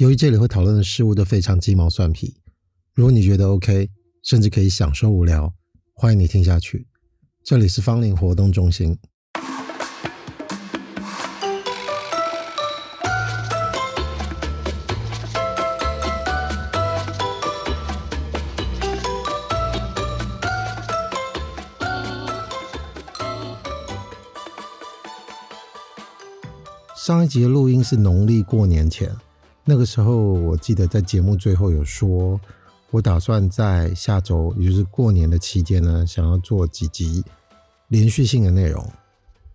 由于这里会讨论的事物都非常鸡毛蒜皮，如果你觉得 OK，甚至可以享受无聊，欢迎你听下去。这里是芳邻活动中心。上一集的录音是农历过年前，那个时候我记得在节目最后有说，我打算在下周，也就是过年的期间呢，想要做几集连续性的内容。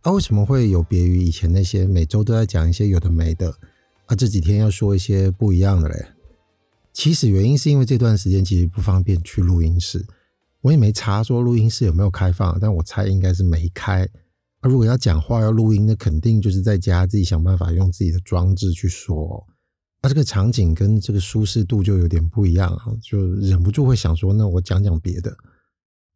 啊，为什么会有别于以前那些每周都在讲一些有的没的？啊，这几天要说一些不一样的嘞？其实原因是因为这段时间其实不方便去录音室，我也没查说录音室有没有开放，但我猜应该是没开。啊如果要讲话要录音，那肯定就是在家自己想办法用自己的装置去说。那这个场景跟这个舒适度就有点不一样啊，就忍不住会想说，那我讲讲别的。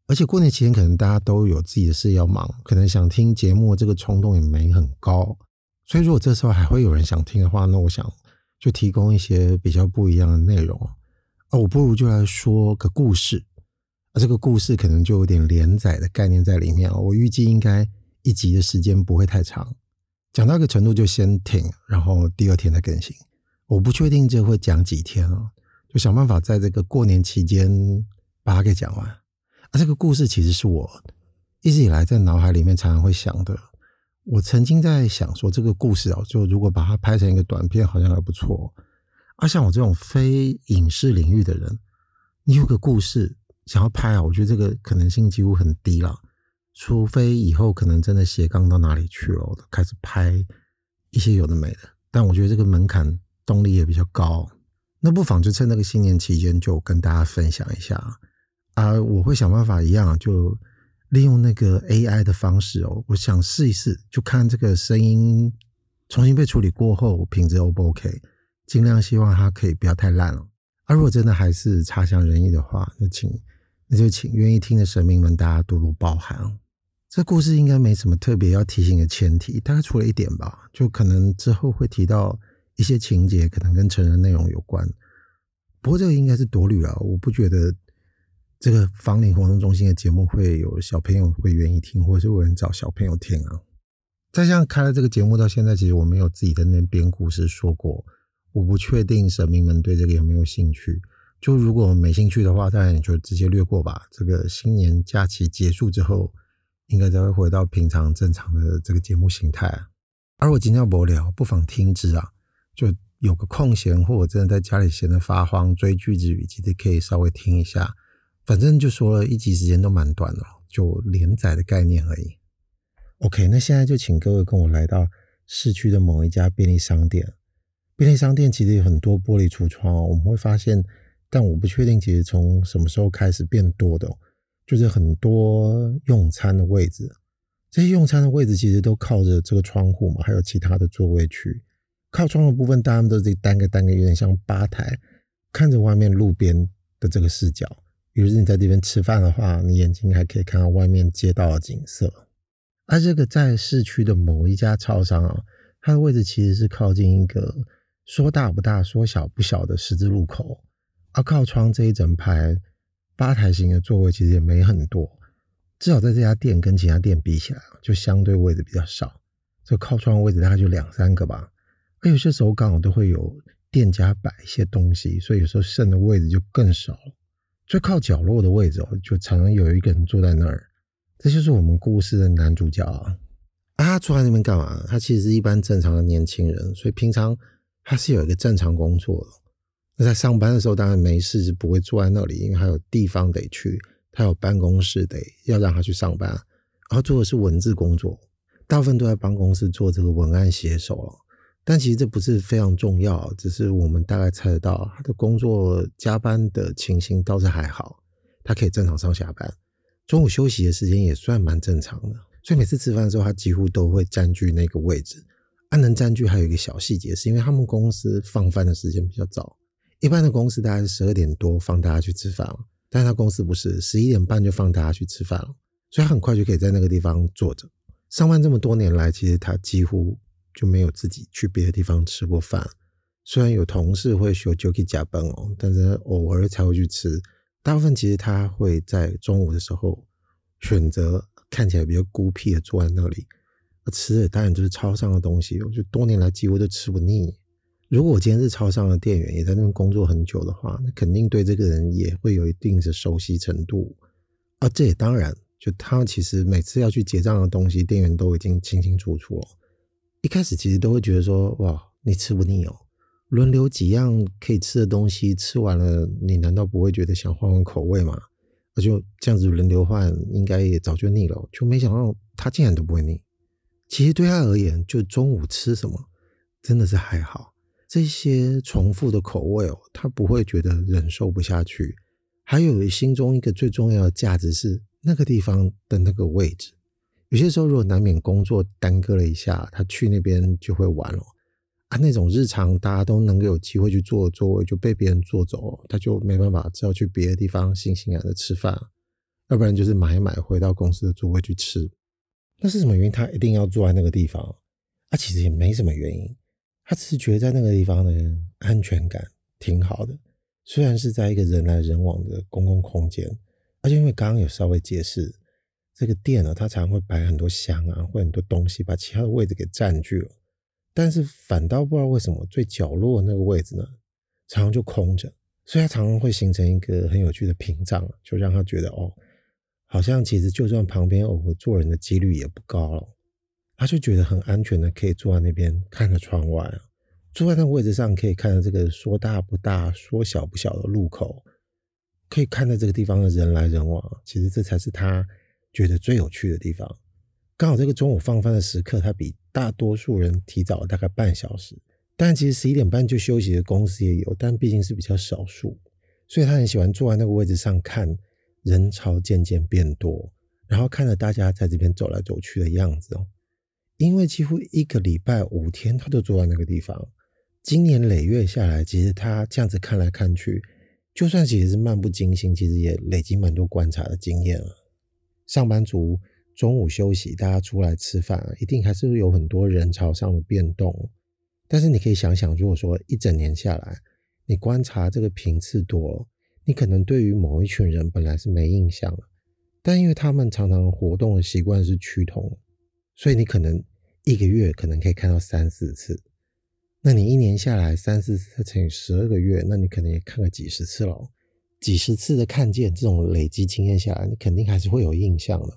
而且过年期间可能大家都有自己的事要忙，可能想听节目这个冲动也没很高。所以如果这时候还会有人想听的话，那我想就提供一些比较不一样的内容啊。我不如就来说个故事，啊，这个故事可能就有点连载的概念在里面。我预计应该。一集的时间不会太长，讲到一个程度就先停，然后第二天再更新。我不确定这会讲几天啊，就想办法在这个过年期间把它给讲完。啊，这个故事其实是我一直以来在脑海里面常常会想的。我曾经在想说，这个故事啊，就如果把它拍成一个短片，好像还不错。啊，像我这种非影视领域的人，你有个故事想要拍啊，我觉得这个可能性几乎很低了。除非以后可能真的斜杠到哪里去了，开始拍一些有的没的，但我觉得这个门槛动力也比较高，那不妨就趁那个新年期间就跟大家分享一下啊！我会想办法一样，就利用那个 AI 的方式哦，我想试一试，就看这个声音重新被处理过后品质 O 不 OK，尽量希望它可以不要太烂了。而如果真的还是差强人意的话，那请那就请愿意听的神明们大家多多包涵哦。这故事应该没什么特别要提醒的前提，大概除了一点吧，就可能之后会提到一些情节，可能跟成人内容有关。不过这个应该是多虑了，我不觉得这个芳邻活动中心的节目会有小朋友会愿意听，或者是有人找小朋友听啊。再像开了这个节目到现在，其实我没有自己在那边编故事说过，我不确定神明们对这个有没有兴趣。就如果没兴趣的话，当然你就直接略过吧。这个新年假期结束之后。应该才会回到平常正常的这个节目形态。而我今天要播聊，不妨听之啊，就有个空闲，或者真的在家里闲得发慌，追剧之余，其实可以稍微听一下。反正就说了一集时间都蛮短的，就连载的概念而已。OK，那现在就请各位跟我来到市区的某一家便利商店。便利商店其实有很多玻璃橱窗，我们会发现，但我不确定其实从什么时候开始变多的。就是很多用餐的位置，这些用餐的位置其实都靠着这个窗户嘛，还有其他的座位区。靠窗的部分，大家都是单个单个，有点像吧台，看着外面路边的这个视角。比如你在这边吃饭的话，你眼睛还可以看到外面街道的景色。而这个在市区的某一家超商啊，它的位置其实是靠近一个说大不大、说小不小的十字路口。而靠窗这一整排。吧台型的座位其实也没很多，至少在这家店跟其他店比起来，就相对位置比较少。这靠窗的位置大概就两三个吧。而有些时候刚好都会有店家摆一些东西，所以有时候剩的位置就更少。最靠角落的位置哦，就常常有一个人坐在那儿。这就是我们故事的男主角啊。啊，他坐在那边干嘛？他其实是一般正常的年轻人，所以平常他是有一个正常工作的。那在上班的时候，当然没事，是不会坐在那里，因为他有地方得去，他有办公室得要让他去上班，然后做的是文字工作，大部分都在办公室做这个文案写手了。但其实这不是非常重要，只是我们大概猜得到他的工作加班的情形倒是还好，他可以正常上下班，中午休息的时间也算蛮正常的，所以每次吃饭的时候，他几乎都会占据那个位置。安能占据还有一个小细节，是因为他们公司放饭的时间比较早。一般的公司大概是十二点多放大家去吃饭了，但是他公司不是十一点半就放大家去吃饭了，所以他很快就可以在那个地方坐着。上班这么多年来，其实他几乎就没有自己去别的地方吃过饭，虽然有同事会说就可以加班哦，但是偶尔才会去吃。大部分其实他会在中午的时候选择看起来比较孤僻的坐在那里，吃的当然就是超商的东西。我就多年来几乎都吃不腻。如果我今天是超商的店员，也在那边工作很久的话，那肯定对这个人也会有一定的熟悉程度。啊，这也当然，就他其实每次要去结账的东西，店员都已经清清楚楚了。一开始其实都会觉得说，哇，你吃不腻哦。轮流几样可以吃的东西吃完了，你难道不会觉得想换换口味吗？那就这样子轮流换，应该也早就腻了。就没想到他竟然都不会腻。其实对他而言，就中午吃什么真的是还好。这些重复的口味哦，他不会觉得忍受不下去。还有心中一个最重要的价值是那个地方的那个位置。有些时候如果难免工作耽搁了一下，他去那边就会玩了。啊，那种日常大家都能够有机会去坐的座位就被别人坐走，他就没办法，只好去别的地方悻悻然的吃饭，要不然就是买买回到公司的座位去吃。那是什么原因？他一定要坐在那个地方？啊，其实也没什么原因，他只是觉得在那个地方的安全感挺好的。虽然是在一个人来人往的公共空间，而且因为刚刚有稍微解释，这个店呢，它常常会摆很多香啊，或很多东西，把其他的位置给占据了。但是反倒不知道为什么最角落那个位置呢，常常就空着，所以它常常会形成一个很有趣的屏障，就让他觉得哦，好像其实就算旁边偶尔坐人的几率也不高了，他就觉得很安全的可以坐在那边看着窗外，坐在那个位置上可以看着这个说大不大、说小不小的路口，可以看着这个地方的人来人往，其实这才是他觉得最有趣的地方。刚好这个中午放饭的时刻，他比大多数人提早了大概半小时。但其实十一点半就休息的公司也有，但毕竟是比较少数，所以他很喜欢坐在那个位置上看人潮渐渐变多，然后看着大家在这边走来走去的样子哦。因为几乎一个礼拜五天，他都坐在那个地方。经年累月下来，其实他这样子看来看去，就算其实是漫不经心，其实也累积蛮多观察的经验了。上班族。中午休息，大家出来吃饭，一定还是有很多人潮上的变动。但是你可以想想，如果说一整年下来，你观察这个频次多，你可能对于某一群人本来是没印象了，但因为他们常常活动的习惯是趋同，所以你可能一个月可能可以看到三四次。那你一年下来三四次乘以十二个月，那你可能也看个几十次了。几十次的看见，这种累积经验下来，你肯定还是会有印象的。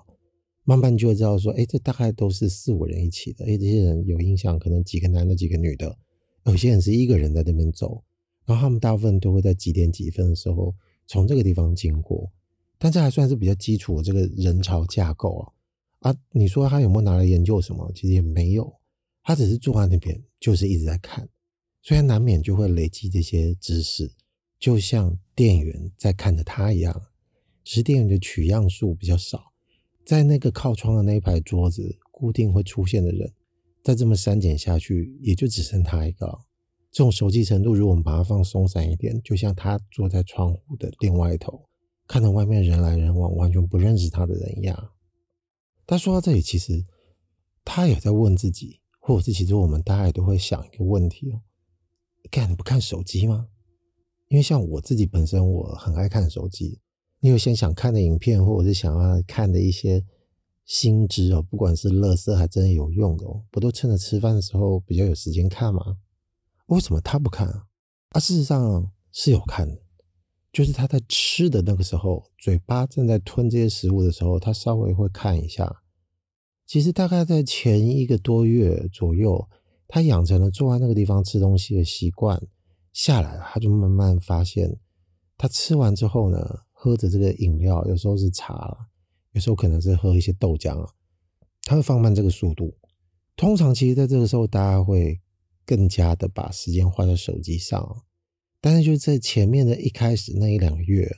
慢慢就会知道说，哎，这大概都是四五人一起的。哎，这些人有印象，可能几个男的，几个女的。有些人是一个人在那边走，然后他们大部分都会在几点几分的时候从这个地方经过。但这还算是比较基础的这个人潮架构啊。啊，你说他有没有拿来研究什么？其实也没有，他只是坐在那边，就是一直在看。虽然难免就会累积这些知识，就像店员在看着他一样，只是店员的取样数比较少。在那个靠窗的那一排桌子，固定会出现的人，再这么删减下去，也就只剩他一个。这种熟悉程度，如果我们把它放松散一点，就像他坐在窗户的另外一头，看着外面人来人往，完全不认识他的人一样。他说到这里，其实他也在问自己，或者是其实我们大家也都会想一个问题哦：干，你不看手机吗？因为像我自己本身，我很爱看手机。你有些想看的影片，或者是想要看的一些新知哦，不管是垃圾还真的有用的哦，不都趁着吃饭的时候比较有时间看吗？为什么他不看啊？啊，事实上是有看的，就是他在吃的那个时候，嘴巴正在吞这些食物的时候，他稍微会看一下。其实大概在前一个多月左右，他养成了坐在那个地方吃东西的习惯，下来了，他就慢慢发现，他吃完之后呢，喝着这个饮料，有时候是茶，有时候可能是喝一些豆浆啊，他会放慢这个速度。通常其实在这个时候，大家会更加的把时间花在手机上。但是就在前面的一开始那一两个月，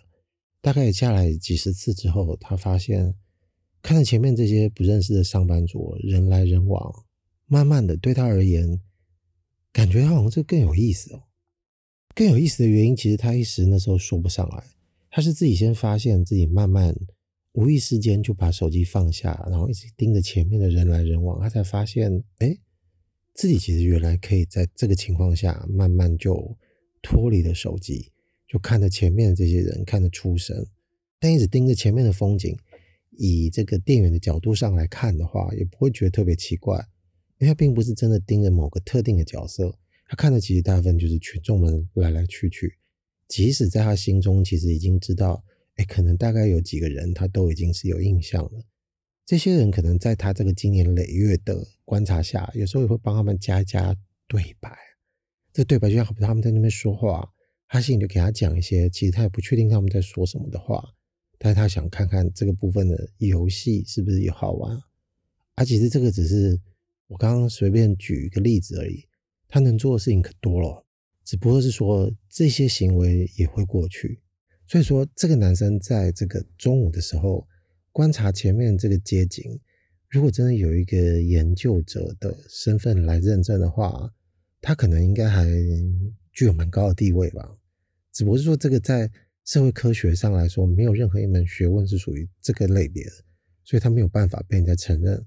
大概也下来几十次之后，他发现看着前面这些不认识的上班族人来人往，慢慢的对他而言，感觉好像这更有意思哦。更有意思的原因，其实他一时那时候说不上来。他是自己先发现自己慢慢无意识间就把手机放下，然后一直盯着前面的人来人往，他才发现，哎，自己其实原来可以在这个情况下慢慢就脱离了手机，就看着前面的这些人，看着出神，但一直盯着前面的风景，以这个店员的角度上来看的话，也不会觉得特别奇怪，因为他并不是真的盯着某个特定的角色，看的其实大部分就是群众们来来去去，即使在他心中其实已经知道，哎，可能大概有几个人他都已经是有印象了。这些人可能在他这个经年累月的观察下，有时候也会帮他们加一加对白。这对白就像他们在那边说话，他心里就给他讲一些，其实他也不确定他们在说什么的话，但是他想看看这个部分的游戏是不是也好玩。啊，其实这个只是我刚刚随便举一个例子而已，他能做的事情可多了，只不过是说这些行为也会过去。所以说，这个男生在这个中午的时候。观察前面这个街景，如果真的有一个研究者的身份来认证的话，他可能应该还具有蛮高的地位吧。只不过是说，这个在社会科学上来说，没有任何一门学问是属于这个类别的，所以他没有办法被人家承认。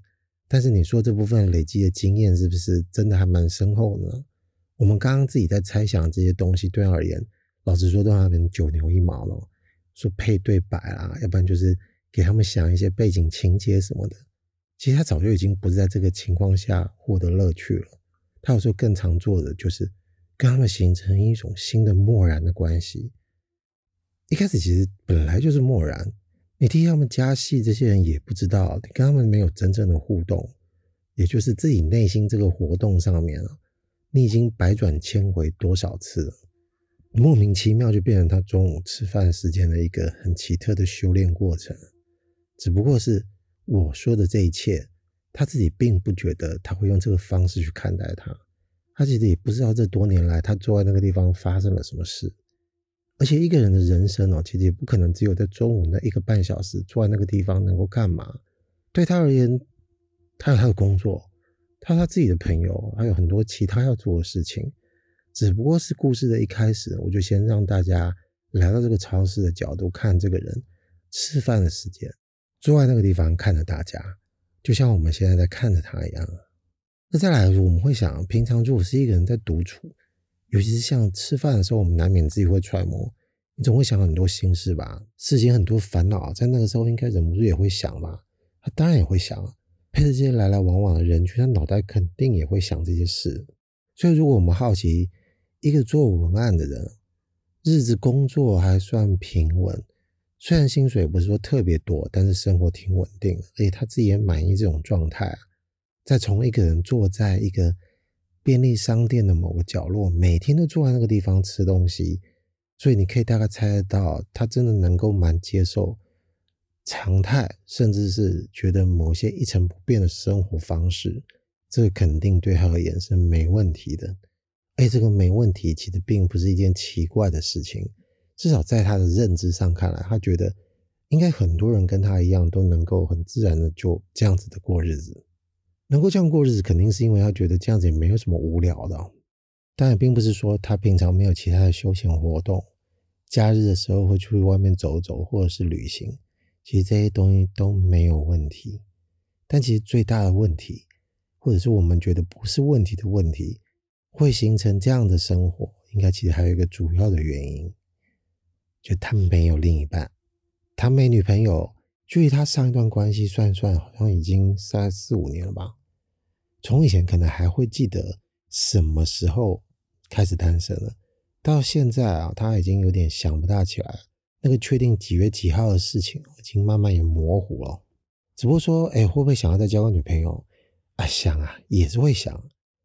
但是你说这部分累积的经验是不是真的还蛮深厚呢？我们刚刚自己在猜想这些东西，对他而言，老实说，都让他们九牛一毛了。说配对白啊，要不然就是。给他们想一些背景情节什么的，其实他早就已经不是在这个情况下获得乐趣了。他有时候更常做的就是跟他们形成一种新的漠然的关系。一开始其实本来就是漠然，你替他们加戏，这些人也不知道，你跟他们没有真正的互动，也就是自己内心这个活动上面啊，你已经百转千回多少次了，莫名其妙就变成他中午吃饭时间的一个很奇特的修炼过程。只不过是我说的这一切，他自己并不觉得他会用这个方式去看待他。他其实也不知道这多年来他坐在那个地方发生了什么事。而且一个人的人生哦，其实也不可能只有在中午那一个半小时坐在那个地方能够干嘛。对他而言，他有他的工作，他有他自己的朋友，还有很多其他要做的事情。只不过是故事的一开始，我就先让大家来到这个超市的角度看这个人吃饭的时间。坐在那个地方看着大家，就像我们现在在看着他一样。那再来，我们会想，平常如果是一个人在独处，尤其是像吃饭的时候，我们难免自己会揣摩，你总会想很多心事吧，事情很多烦恼，在那个时候应该忍不住也会想吧。他当然也会想啊，配着这些来来往往的人群，他脑袋肯定也会想这些事。所以，如果我们好奇一个做文案的人，日子工作还算平稳。虽然薪水不是说特别多，但是生活挺稳定，而且他自己也满意这种状态。再从一个人坐在一个便利商店的某个角落，每天都坐在那个地方吃东西，所以你可以大概猜得到，他真的能够蛮接受常态，甚至是觉得某些一成不变的生活方式，这肯定对他而言是没问题的。哎，这个没问题，其实并不是一件奇怪的事情。至少在他的认知上看来，他觉得应该很多人跟他一样都能够很自然的就这样子的过日子，能够这样过日子，肯定是因为他觉得这样子也没有什么无聊的。当然，并不是说他平常没有其他的休闲活动，假日的时候会出去外面走走或者是旅行，其实这些东西都没有问题。但其实最大的问题，或者是我们觉得不是问题的问题，会形成这样的生活，应该其实还有一个主要的原因。就他没有另一半，他没女朋友。距离他上一段关系算算，好像已经三四五年了吧。从以前可能还会记得什么时候开始单身了，到现在啊，他已经有点想不大起来了。那个确定几月几号的事情，已经慢慢也模糊了。只不过说，哎，会不会想要再交个女朋友？啊，想啊，也是会想。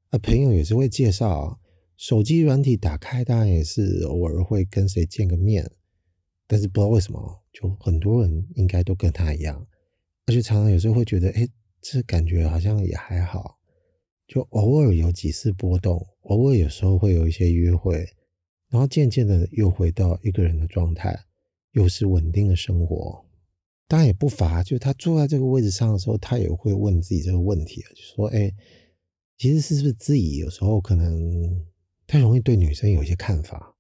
啊，朋友也是会介绍啊。手机软体打开，当然也是偶尔会跟谁见个面。但是不知道为什么，就很多人应该都跟他一样，而且常常有时候会觉得，哎，这感觉好像也还好，就偶尔有几次波动，偶尔有时候会有一些约会，然后渐渐的又回到一个人的状态，又是稳定的生活。当然也不乏，就他坐在这个位置上的时候，他也会问自己这个问题，就说，哎，其实是不是自己有时候可能太容易对女生有一些看法？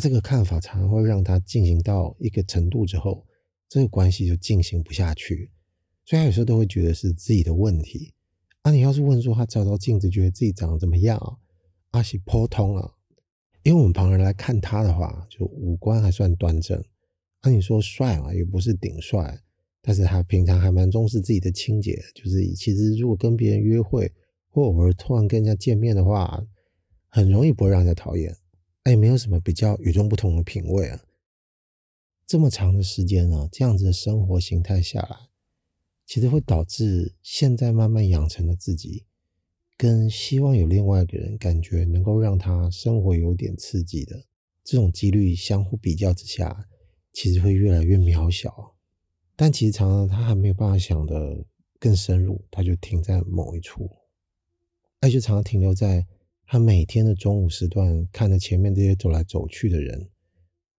这个看法常常会让他进行到一个程度之后，这个关系就进行不下去，所以他有时候都会觉得是自己的问题。啊，你要是问说他照照镜子，觉得自己长得怎么样啊？阿喜颇通啊，因为我们旁人来看他的话，就五官还算端正。啊、你说帅嘛，也不是顶帅，但是他平常还蛮重视自己的清洁，就是其实如果跟别人约会，或偶尔突然跟人家见面的话，很容易不会让人家讨厌。哎，没有什么比较与众不同的品味啊。这么长的时间呢，这样子的生活形态下来，其实会导致现在慢慢养成的自己，跟希望有另外一个人感觉能够让他生活有点刺激的这种几率相互比较之下。其实会越来越渺小，但其实常常他还没有办法想得更深入，他就停在某一处，他就常常停留在他每天的中午时段，看着前面这些走来走去的人，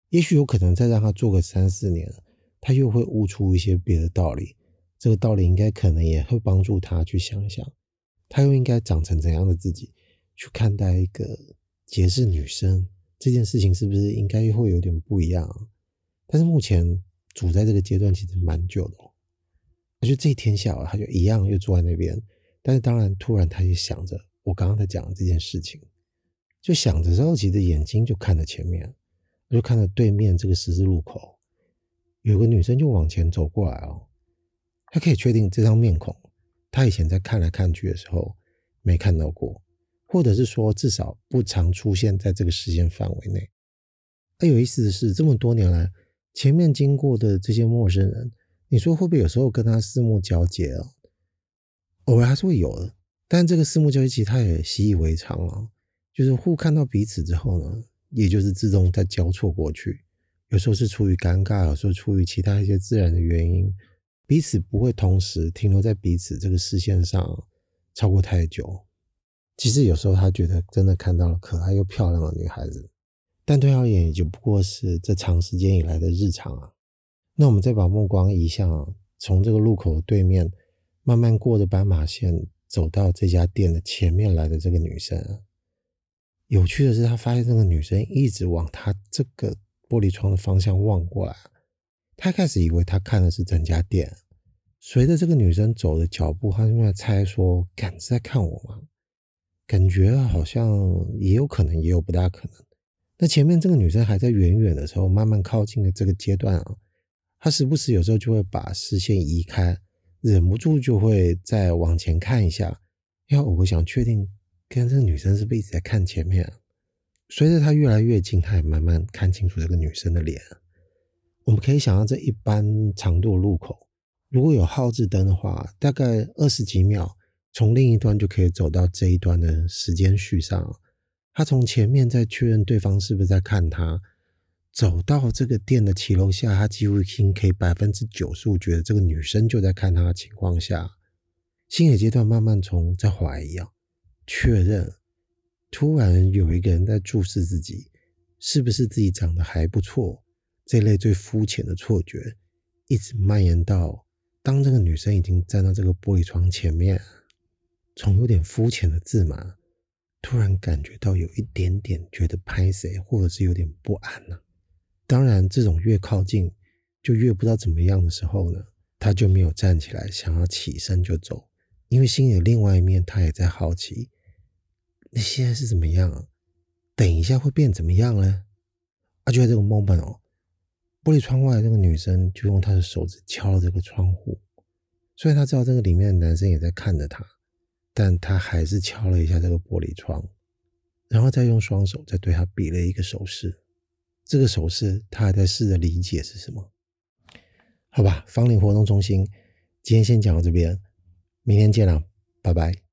也许有可能再让他做个三四年，他又会悟出一些别的道理，这个道理应该可能也会帮助他去想一想，他又应该长成怎样的自己去看待一个结识女生这件事情，是不是应该会有点不一样？但是目前处在这个阶段其实蛮久的，而且这一天下午他就一样又坐在那边，但是当然突然他就想着我刚刚在讲的这件事情，就想着之后，其实眼睛就看着前面，就看着对面这个十字路口，有个女生就往前走过来哦，他可以确定这张面孔，他以前在看来看去的时候没看到过，或者是说至少不常出现在这个时间范围内。而有意思的是，这么多年来。前面经过的这些陌生人，你说会不会有时候跟他四目交接啊？偶尔还是会有的，但这个四目交接其实他也习以为常了，就是互看到彼此之后呢，也就是自动在交错过去。有时候是出于尴尬，有时候出于其他一些自然的原因，彼此不会同时停留在彼此这个视线上超过太久。其实有时候他觉得真的看到了可爱又漂亮的女孩子。但对他而言，也就不过是这长时间以来的日常啊。那我们再把目光移向从这个路口的对面，慢慢过着斑马线，走到这家店的前面来的这个女生。有趣的是，他发现这个女生一直往他这个玻璃窗的方向望过来。他开始以为他看的是整家店。随着这个女生走的脚步，他就在猜说：“敢是在看我吗？”感觉好像也有可能，也有不大可能。那前面这个女生还在远远的时候，慢慢靠近的这个阶段啊，她时不时有时候就会把视线移开，忍不住就会再往前看一下，因为我想确定跟这个女生是不是一直在看前面啊。随着她越来越近，她也慢慢看清楚这个女生的脸。我们可以想象，这一般长度路口，如果有号志灯的话，大概二十几秒，从另一端就可以走到这一端的时间序上。他从前面在确认对方是不是在看他，走到这个店的骑楼下，他几乎已经可以百分之九十五觉得这个女生就在看他的情况下，心理阶段慢慢从在怀疑啊，确认，突然有一个人在注视自己，是不是自己长得还不错，这类最肤浅的错觉，一直蔓延到当这个女生已经站到这个玻璃窗前面，从有点肤浅的自满。突然感觉到有一点点觉得拍谁，或者是有点不安了、啊。当然，这种越靠近就越不知道怎么样的时候呢，他就没有站起来，想要起身就走，因为心里的另外一面他也在好奇，你现在是怎么样、啊？等一下会变怎么样呢？啊，就在这个 moment 哦，玻璃窗外的那个女生就用她的手指敲了这个窗户，虽然她知道这个里面的男生也在看着她。但他还是敲了一下这个玻璃窗，然后再用双手再对他比了一个手势。这个手势他还在试着理解是什么。好吧，芳龄活动中心，今天先讲到这边，明天见了，拜拜。